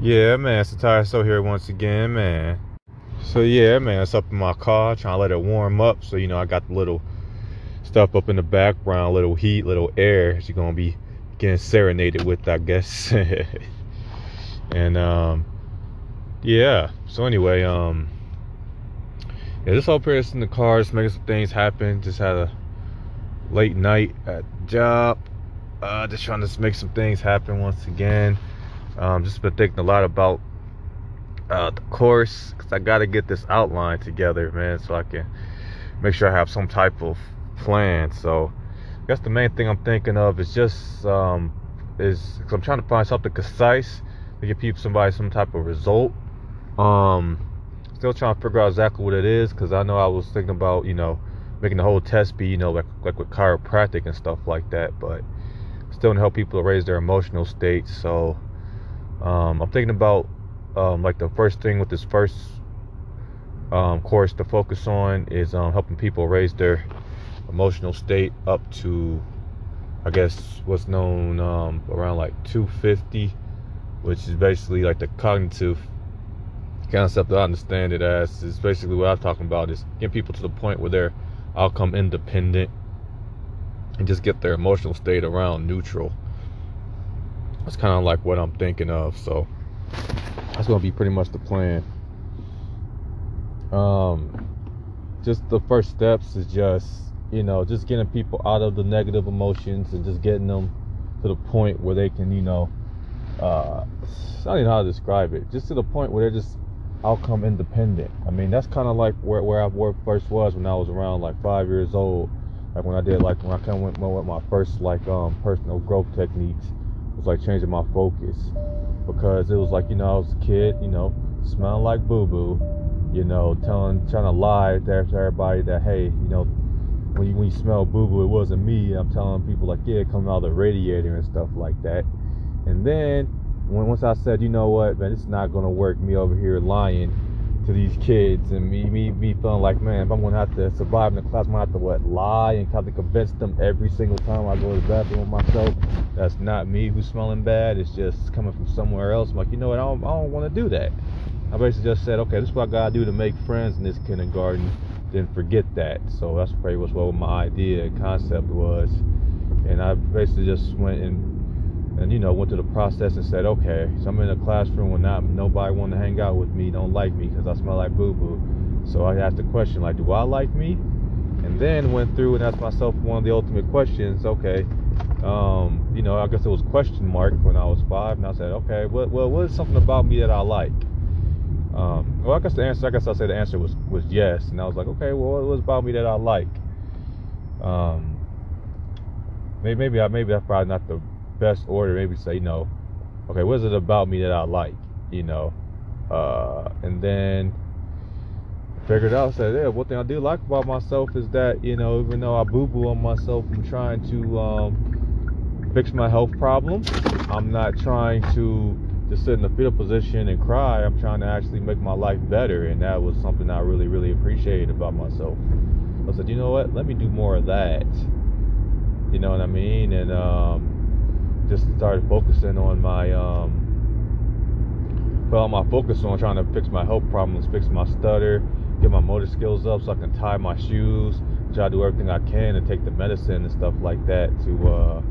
Yeah, man, Satire So here once again, man. So yeah, man, it's up in my car, trying to let it warm up. So you know, I got the little stuff up in the background, little heat, little air. She's gonna be getting serenaded with, I guess. and um, yeah. So anyway, um, yeah, just up here in the car, just making some things happen. Just had a late night at job. Uh, just trying to make some things happen once again. Um, just been thinking a lot about uh, the course because I got to get this outline together, man, so I can make sure I have some type of plan. So guess the main thing I'm thinking of is just um, is i I'm trying to find something concise to give people somebody some type of result. Um, still trying to figure out exactly what it is because I know I was thinking about you know making the whole test be you know like like with chiropractic and stuff like that, but still to help people to raise their emotional state. So um, I'm thinking about um, like the first thing with this first um, course to focus on is um, helping people raise their emotional state up to, I guess, what's known um, around like 250, which is basically like the cognitive concept that I understand it as. Is basically what I'm talking about is getting people to the point where they're outcome independent and just get their emotional state around neutral. That's kind of like what I'm thinking of. So that's gonna be pretty much the plan. Um, just the first steps is just you know just getting people out of the negative emotions and just getting them to the point where they can you know uh, I don't even know how to describe it. Just to the point where they're just outcome independent. I mean that's kind of like where where I first was when I was around like five years old. Like when I did like when I kind of went with my first like um personal growth techniques was like changing my focus because it was like you know I was a kid, you know, smelling like boo boo, you know, telling trying to lie to everybody that hey, you know, when you when you smell boo boo, it wasn't me. I'm telling people like yeah, coming out of the radiator and stuff like that. And then when once I said, you know what, man, it's not gonna work. Me over here lying to these kids and me me me feeling like man if I'm gonna have to survive in the class I'm gonna have to what lie and have to convince them every single time I go to the bathroom with myself. That's not me who's smelling bad it's just coming from somewhere else. I'm like you know what? I don't, I don't want to do that. I basically just said okay this is what I gotta do to make friends in this kindergarten then forget that. So that's pretty much what my idea and concept was. And I basically just went and and you know went through the process and said okay so i'm in a classroom where not nobody want to hang out with me don't like me because i smell like boo boo so i asked the question like do i like me? And then went through and asked myself one of the ultimate questions okay um, you know i guess it was question mark when i was five and i said okay what, well what is something about me that i like um, well i guess the answer i guess i said the answer was was yes and i was like okay well what was about me that i like? Um, maybe maybe i maybe that's probably not the best order, maybe say, you know, okay, what is it about me that I like, you know? Uh, and then figured out, said, yeah, one thing I do like about myself is that, you know, even though I boo boo on myself, I'm trying to um, fix my health problems. I'm not trying to just sit in the fetal position and cry. I'm trying to actually make my life better. And that was something I really, really appreciated about myself. I said, you know what? Let me do more of that. You know what I mean? And um, just started focusing on my um put all my focus on trying to fix my health problems, fix my stutter, get my motor skills up so I can tie my shoes, try to do everything I can to take the medicine and stuff like that to uh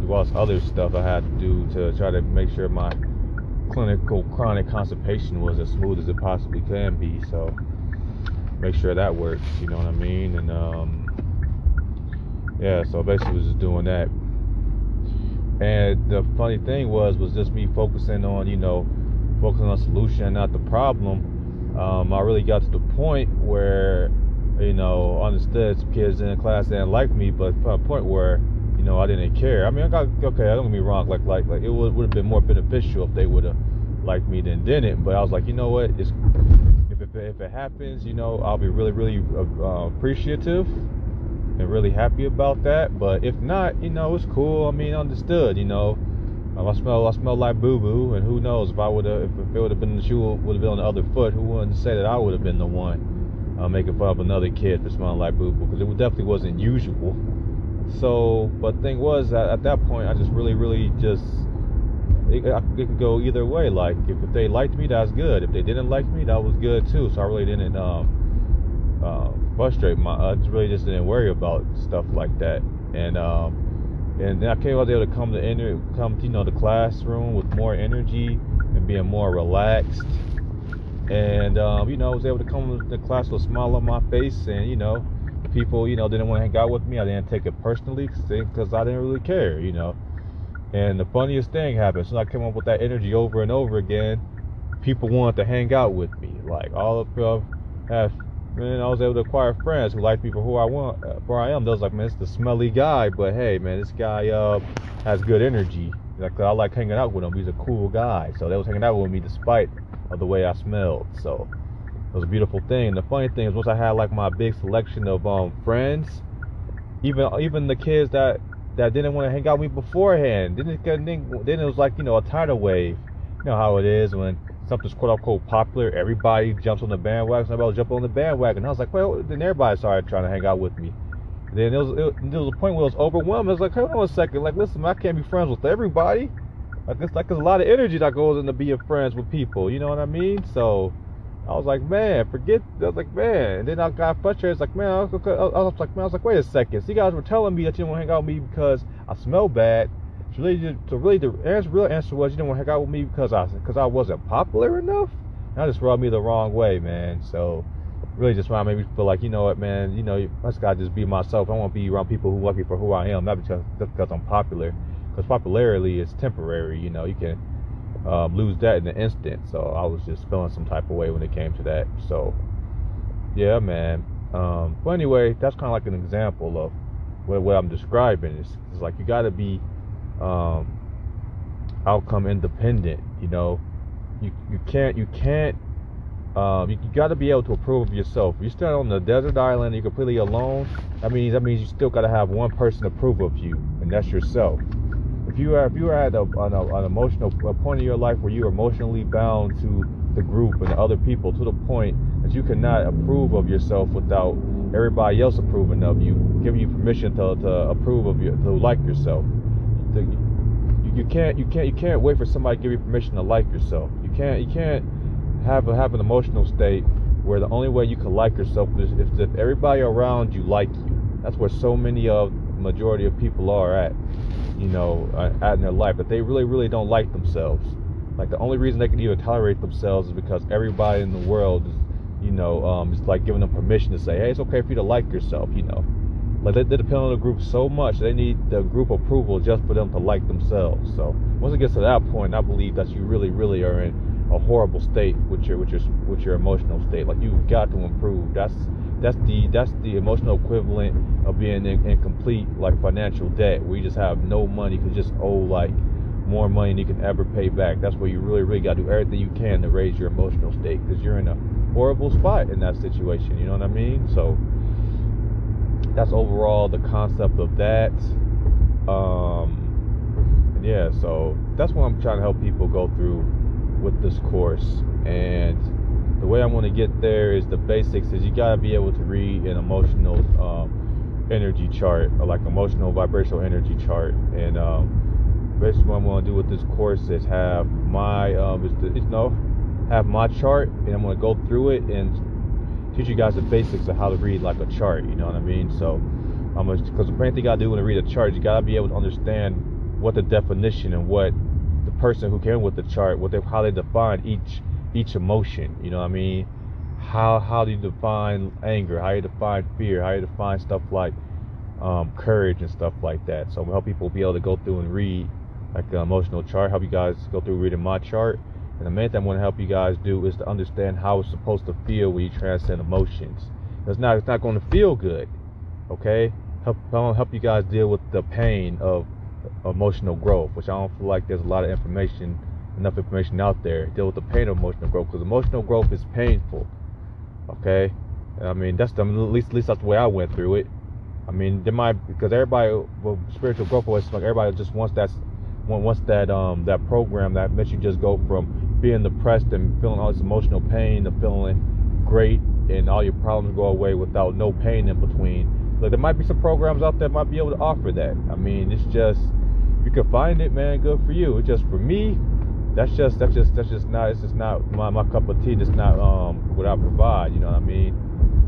do all other stuff I had to do to try to make sure my clinical chronic constipation was as smooth as it possibly can be. So make sure that works, you know what I mean? And um yeah, so basically was just doing that. And the funny thing was, was just me focusing on, you know, focusing on solution, not the problem. Um, I really got to the point where, you know, understood some kids in the class didn't like me, but to a point where, you know, I didn't care. I mean, I got okay. I don't get me wrong. Like, like, like, it would would have been more beneficial if they would have liked me than didn't. But I was like, you know what? It's if it, if it happens, you know, I'll be really, really uh, appreciative and really happy about that. But if not, you know, it's cool. I mean, understood. You know, I smell I smell like boo boo, and who knows if I would have if, if it would have been the shoe would have been on the other foot, who wouldn't say that I would have been the one uh, making fun of another kid for smelling like boo boo because it definitely wasn't usual. So, but thing was that at that point, I just really, really just it, it could go either way. Like if, if they liked me, that's good. If they didn't like me, that was good too. So I really didn't um, uh, frustrate my. I really just didn't worry about stuff like that. And um, and then I came out there to come to enter, come to, you know the classroom with more energy and being more relaxed. And um, you know, I was able to come to the class with a smile on my face, and you know, people you know didn't want to hang out with me. I didn't take it personally because I didn't really care, you know. And the funniest thing happened. So I came up with that energy over and over again. People wanted to hang out with me. Like all of them have man, I was able to acquire friends who liked me for who I want, uh, where I am. Was like, man, it's the smelly guy, but hey, man, this guy uh, has good energy. Like I like hanging out with him. He's a cool guy. So they was hanging out with me despite of the way I smelled. So it was a beautiful thing. And the funny thing is, once I had like my big selection of um friends, even even the kids that that didn't want to hang out with me beforehand. Then it, then it was like, you know, a tidal wave. You know how it is when something's quote unquote popular, everybody jumps on the bandwagon. Somebody jump on the bandwagon. I was like, well, then everybody started trying to hang out with me. And Then it was, it, there was a point where it was overwhelming. I was like, hold on a second. Like, listen, I can't be friends with everybody. Like, it's like there's a lot of energy that goes into being friends with people. You know what I mean? So, I was like, man, forget. I was like, man. And then I got frustrated. It's like, man, I was, I was like, man, I was like, wait a second. So you guys were telling me that you didn't want to hang out with me because I smell bad. So really, so really, the answer, real answer was you didn't want to hang out with me because I, because I wasn't popular enough. That just rubbed me the wrong way, man. So really, just trying to me feel like, you know what, man, you know, I just gotta just be myself. I want to be around people who like me for who I am, not because just because I'm popular. Because popularity is temporary. You know, you can um, lose that in an instant. So I was just feeling some type of way when it came to that. So yeah, man. Um, but anyway, that's kind of like an example of what, what I'm describing. It's, it's like you got to be um, outcome independent. You know, you you can't you can't um, you, you got to be able to approve of yourself. If you stand on the desert island, you're completely alone. That means that means you still got to have one person approve of you, and that's yourself if you are if you are at a, on a, an emotional a point in your life where you are emotionally bound to the group and the other people to the point that you cannot approve of yourself without everybody else approving of you, giving you permission to, to approve of you to like yourself. You, you can't you can't you can't wait for somebody to give you permission to like yourself. You can't you can't have a, have an emotional state where the only way you can like yourself is if, if everybody around you like you. That's where so many of majority of people are at you know, uh, at in their life that they really, really don't like themselves. Like the only reason they can even tolerate themselves is because everybody in the world is, you know, um, is like giving them permission to say, hey, it's okay for you to like yourself, you know. Like they, they depend on the group so much, they need the group approval just for them to like themselves. So once it gets to that point, I believe that you really, really are in a horrible state with your with your with your emotional state. Like you've got to improve. That's that's the that's the emotional equivalent of being in, in complete like financial debt where you just have no money you just owe like more money than you can ever pay back that's where you really really got to do everything you can to raise your emotional state because you're in a horrible spot in that situation you know what i mean so that's overall the concept of that. Um yeah so that's what i'm trying to help people go through with this course. And the way I'm going to get there is the basics is you got to be able to read an emotional um, energy chart or like emotional vibrational energy chart. And um, basically what I'm going to do with this course is have my um, the, no have my chart and I'm going to go through it and teach you guys the basics of how to read like a chart you know what I mean so because the main thing to do when you read a chart you got to be able to understand what the definition and what the person who came with the chart what they how they define each each emotion. You know what I mean? How how do you define anger? How you define fear? How you define stuff like um, courage and stuff like that? So help people be able to go through and read like an emotional chart. Help you guys go through reading my chart. And the main thing I want to help you guys do is to understand how it's supposed to feel when you transcend emotions. It's not it's not going to feel good. Okay? Help I want to help you guys deal with the pain of emotional growth, which I don't feel like there's a lot of information enough information out there. Deal with the pain of emotional growth because emotional growth is painful. Okay, I mean that's the at least at least that's the way I went through it. I mean there might because everybody well spiritual growth like everybody just wants that wants that um that program that makes you just go from being depressed and feeling all this emotional pain to feeling great and all your problems go away without no pain in between. Like there might be some programs out there might be able to offer that. I mean it's just you can find it, man, good for you. It's just for me, that's just that's just that's just not it's just not my, my cup of tea. That's not um what I provide. You know what I mean?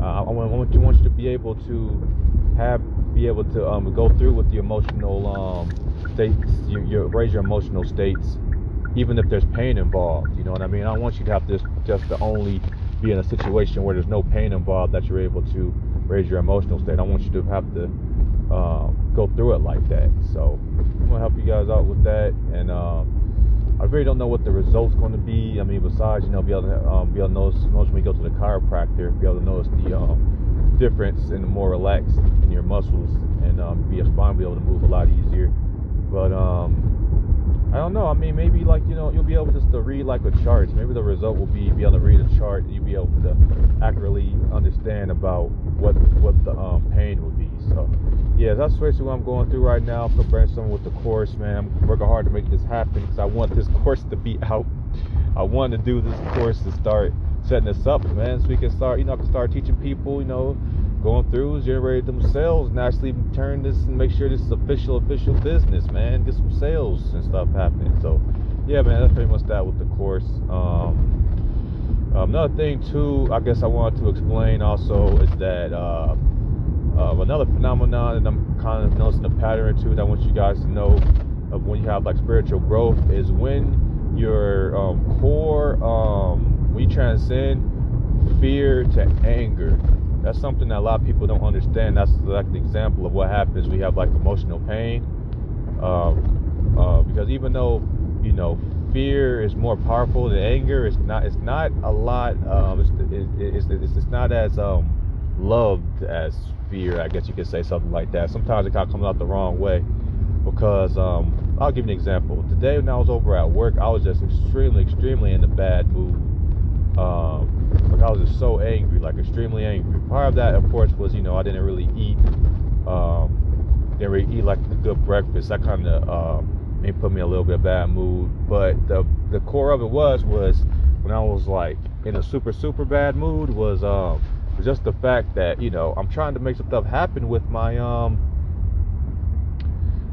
Uh, I, want, I want you want you to be able to have be able to um go through with the emotional um states. You, you raise your emotional states, even if there's pain involved. You know what I mean? I want you to have this just to only be in a situation where there's no pain involved that you're able to raise your emotional state. I want you to have to um, go through it like that. So I'm gonna help you guys out with that, and um, I really don't know what the result's going to be. I mean, besides you know, be able to um, be able to notice, when you go to the chiropractor, be able to notice the um, difference in the more relaxed in your muscles, and um, be a spine be able to move a lot easier. But um, I don't know. I mean, maybe like you know, you'll be able just to read like a chart. Maybe the result will be be able to read a chart, and you'll be able to accurately understand about what what the um, pain would be. So, yeah, that's basically what I'm going through right now. I'm something with the course, man. I'm working hard to make this happen because I want this course to be out. I want to do this course to start setting this up, man, so we can start, you know, I can start teaching people, you know, going through, generate them sales, and actually turn this and make sure this is official, official business, man. Get some sales and stuff happening. So, yeah, man, that's pretty much that with the course. Um, another thing too, I guess I wanted to explain also is that uh, uh, another phenomenon that I'm kind of noticing a pattern to that I want you guys to know of when you have like spiritual growth is when your um, core, um, you transcend fear to anger that's something that a lot of people don't understand. That's like the example of what happens. We have like emotional pain, um, uh, because even though you know fear is more powerful than anger, it's not. It's not a lot. Um, it's, it, it's, it's not as um, loved as fear. I guess you could say something like that. Sometimes it kind of comes out the wrong way because um, I'll give you an example. Today when I was over at work, I was just extremely, extremely in a bad mood. Um, like I was just so angry, like extremely angry. Part of that, of course, was you know I didn't really eat, um, didn't really eat like a good breakfast. That kind of um, may put me a little bit of bad mood. But the the core of it was was when I was like in a super super bad mood was um just the fact that you know I'm trying to make some stuff happen with my um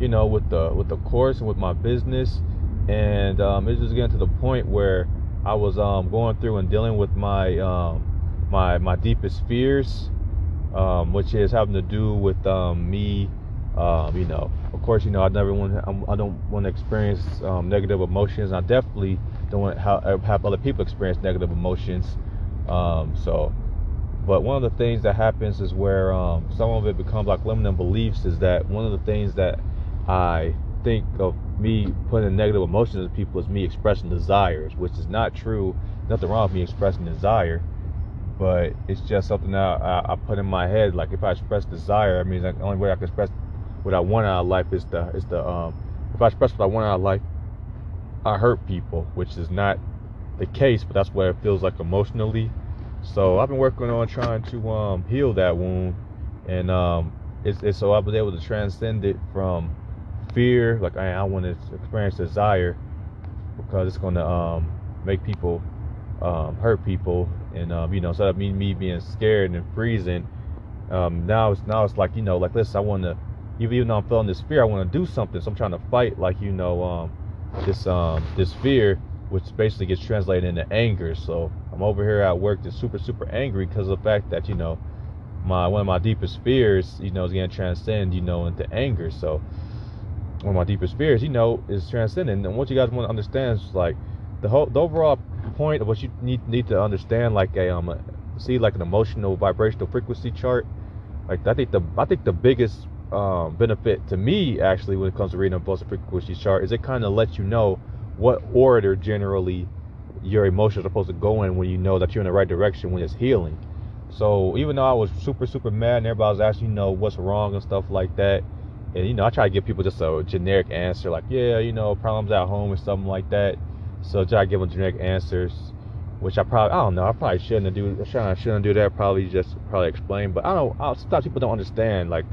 you know with the with the course and with my business and um, it's just getting to the point where I was um, going through and dealing with my um, my my deepest fears, um, which is having to do with um, me. Um, you know, of course, you know I never want I don't want to experience um, negative emotions. I definitely don't want to have, have other people experience negative emotions. so, but one of the things that happens is where some of it becomes like limiting beliefs. Is that one of the things that I think of me putting negative emotions in people is me expressing desires, which is not true. Nothing wrong with me expressing desire, but it's just something that I, I put in my head. Like if I express desire, I mean the only way I can express what I want out of life is the is the um if I express what I want out of life, I hurt people, which is not the case, but that's what it feels like emotionally. So I've been working on trying to um heal that wound, and um it's, it's so I was able to transcend it from fear, like I, I want to experience desire because it's going to um, make people um, hurt people, and um, you know, instead of me me being scared and freezing, um, now it's now it's like you know, like listen, I want to, even though I'm feeling this fear, I want to do something, so I'm trying to fight, like you know, um, this um, this fear, which basically gets translated into anger. So I'm over here at work, just super super angry because of the fact that you know, my one of my deepest fears, you know, is going to transcend, you know, into anger. So one of my deepest fears, you know, is transcendent. And what you guys want to understand is like the whole the overall point of what you need need to understand, like a um see like an emotional vibrational frequency chart. Like I think the I think the biggest um, benefit to me actually when it comes to reading a emotional frequency chart is it kind of lets you know what order generally your emotions are supposed to go in when you know that you're in the right direction when it's healing. So even though I was super super mad and everybody was asking, you know, what's wrong and stuff like that and you know, I try to give people just a generic answer, like, yeah, you know, problems at home or something like that. So I try to give them generic answers, which I probably, I don't know, I probably shouldn't do, I shouldn't do that. Probably just probably explain, but I don't know. Sometimes people don't understand like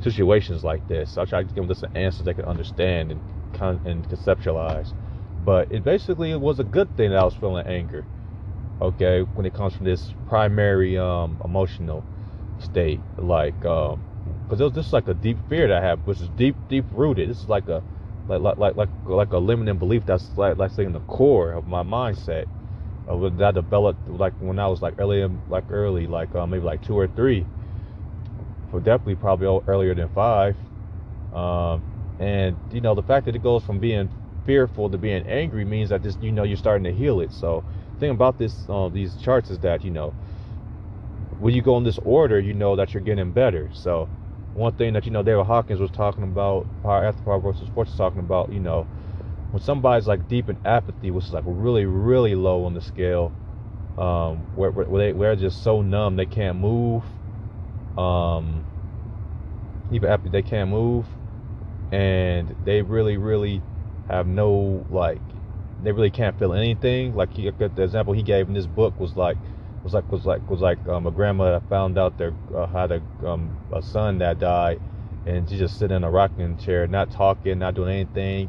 situations like this. So I try to give them just an answer they can understand and con- and conceptualize. But it basically it was a good thing that I was feeling anger. Okay, when it comes from this primary um, emotional state, like um, because this is like a deep fear that I have, which is deep, deep rooted. This is like a like like like like, a limiting belief that's like like saying the core of my mindset. Uh, that I developed like when I was like early like early like uh, maybe like two or three. For definitely probably earlier than five. Um, and you know the fact that it goes from being fearful to being angry means that this you know you're starting to heal it. So the thing about this uh, these charts is that you know when you go in this order, you know that you're getting better. So one thing that you know David Hawkins was talking about, Power After Power versus Force was talking about, you know, when somebody's like deep in apathy, which is like really really low on the scale, um, where where they they're just so numb they can't move, um, even apathy they can't move, and they really really have no like they really can't feel anything. Like he, the example he gave in this book was like was like was like was like um, a grandma that found out their uh, had a um, a son that died, and she just sitting in a rocking chair, not talking, not doing anything,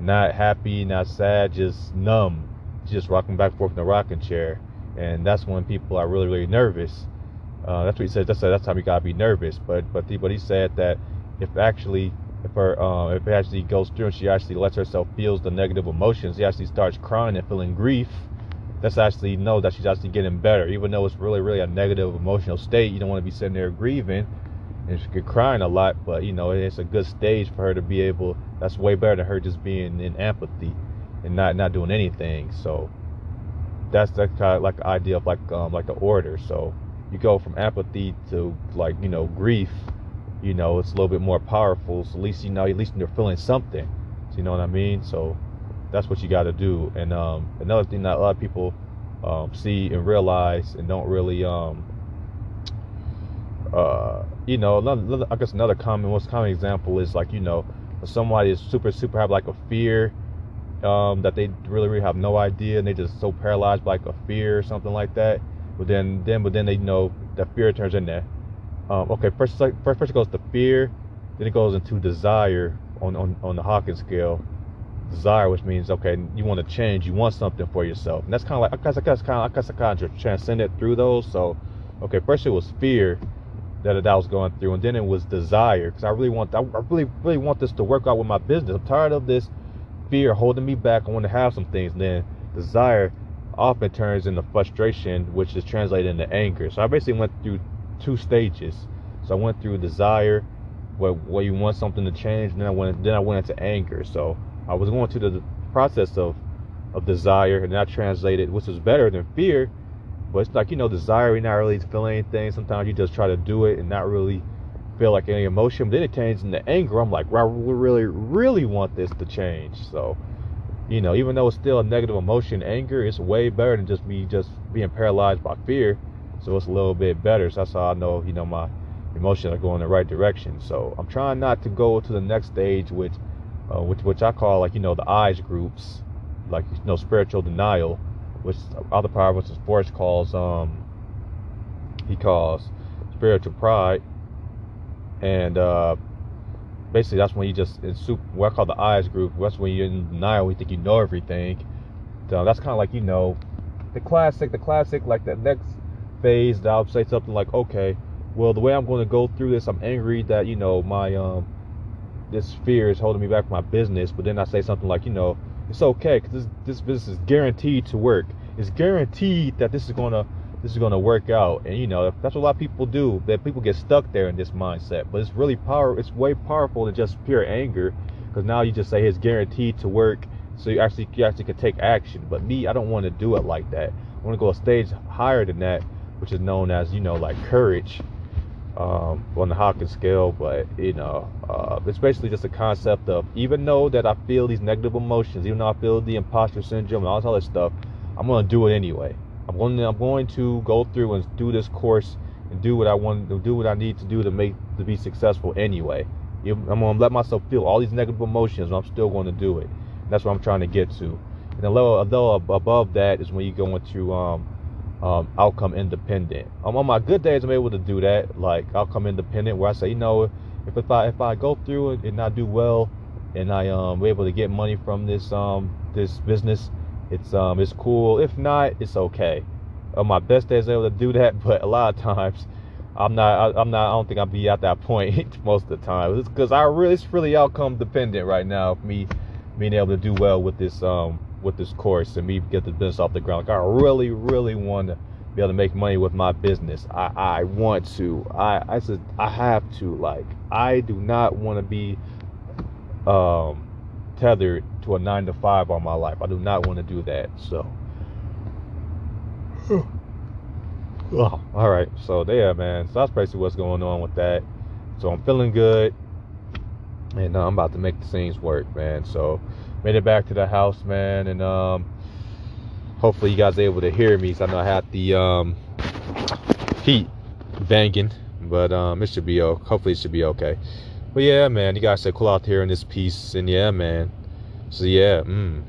not happy, not sad, just numb, she just rocking back and forth in the rocking chair, and that's when people are really really nervous. Uh, that's what he said. That's that's time you gotta be nervous. But but but he said that if actually if her uh, if it actually goes through and she actually lets herself feels the negative emotions, she actually starts crying and feeling grief. That's actually know that she's actually getting better, even though it's really really a negative emotional state. You don't want to be sitting there grieving and she could crying a lot, but you know it's a good stage for her to be able. That's way better than her just being in apathy and not not doing anything. So that's the kind of like the idea of like um like the order. So you go from apathy to like you know grief you know, it's a little bit more powerful. So at least you know, at least you're feeling something. So you know what I mean? So that's what you got to do. And um, another thing that a lot of people um, see and realize and don't really, um, uh, you know, another, I guess another common, most common example is like you know, somebody is super super have like a fear um, that they really really have no idea and they just so paralyzed by like a fear or something like that. But then then but then they know that fear turns into um, okay, first, first, first it goes to fear, then it goes into desire on, on, on the Hawkins scale. Desire, which means okay, you want to change, you want something for yourself, and that's kind of like I guess kind of I guess I kind of transcended through those. So, okay, first it was fear that that I was going through, and then it was desire because I really want I really really want this to work out with my business. I'm tired of this fear holding me back. I want to have some things. And then desire often turns into frustration, which is translated into anger. So I basically went through two stages. So I went through desire, where where you want something to change, and then I went then I went into anger. So I was going through the process of of desire, and I translated, which is better than fear. But it's like you know, desire, you're not really feeling anything. Sometimes you just try to do it and not really feel like any emotion. But then it changes into anger. I'm like, I really, really want this to change. So, you know, even though it's still a negative emotion, anger is way better than just me just being paralyzed by fear so it's a little bit better. So that's how I know, you know, my emotions are going the right direction. So I'm trying not to go to the next stage, which, uh, which, which I call like you know the eyes groups, like you know spiritual denial, which other power versus force calls um he calls spiritual pride, and uh, basically that's when you just in super, what I call the eyes group. That's when you're in denial, you think you know everything. So that's kind of like you know the classic, the classic like the next phase that I'll say something like, okay, well, the way I'm going to go through this, I'm angry that, you know, my, um, this fear is holding me back from my business. But then I say something like, you know, it's okay because this, this business is guaranteed to work. It's guaranteed that this is to, this is to work out. And, you know, that's what a lot of people do. That people get stuck there in this mindset. But it's really power. It's way powerful than just pure anger because now you just say it's guaranteed to work. So you actually, you actually can take action. But me, I don't want to do it like that. I want to go a stage higher than that which is known as you know like courage um, on the Hawkins scale. But you know, uh, it's basically just a concept of even though that I feel these negative emotions, even though I feel the imposter syndrome and all this other stuff, I'm gonna do it anyway. I'm going to, I'm going to go through and do this course and do what I want to do what I need to do to make to be successful anyway. I'm gonna let myself feel all these negative emotions, and I'm still going to do it. that's what I'm trying to get to. And a level, a level above that is when you go into um, um, outcome independent. Um, on my good days, I'm able to do that, like outcome independent, where I say, you know, if, if I if I go through it and I do well, and I um able to get money from this um this business, it's um it's cool. If not, it's okay. On my best days, I'm able to do that, but a lot of times, I'm not. I, am not. I don't think I'll be at that point most of the time. It's because I really, it's really outcome dependent right now. Me being able to do well with this, um, with this course and me get the business off the ground. Like I really, really want to be able to make money with my business. I, I want to. I, I said I have to. Like I do not want to be, um, tethered to a nine to five on my life. I do not want to do that. So. Oh, all right. So there, man. So that's basically what's going on with that. So I'm feeling good, and uh, I'm about to make the scenes work, man. So made it back to the house, man, and um, hopefully you guys are able to hear me. So I know I had the um, heat banging, but um, it should be okay. Hopefully it should be okay. But yeah, man, you guys stay cool out here in this piece, and yeah, man. So yeah, mm.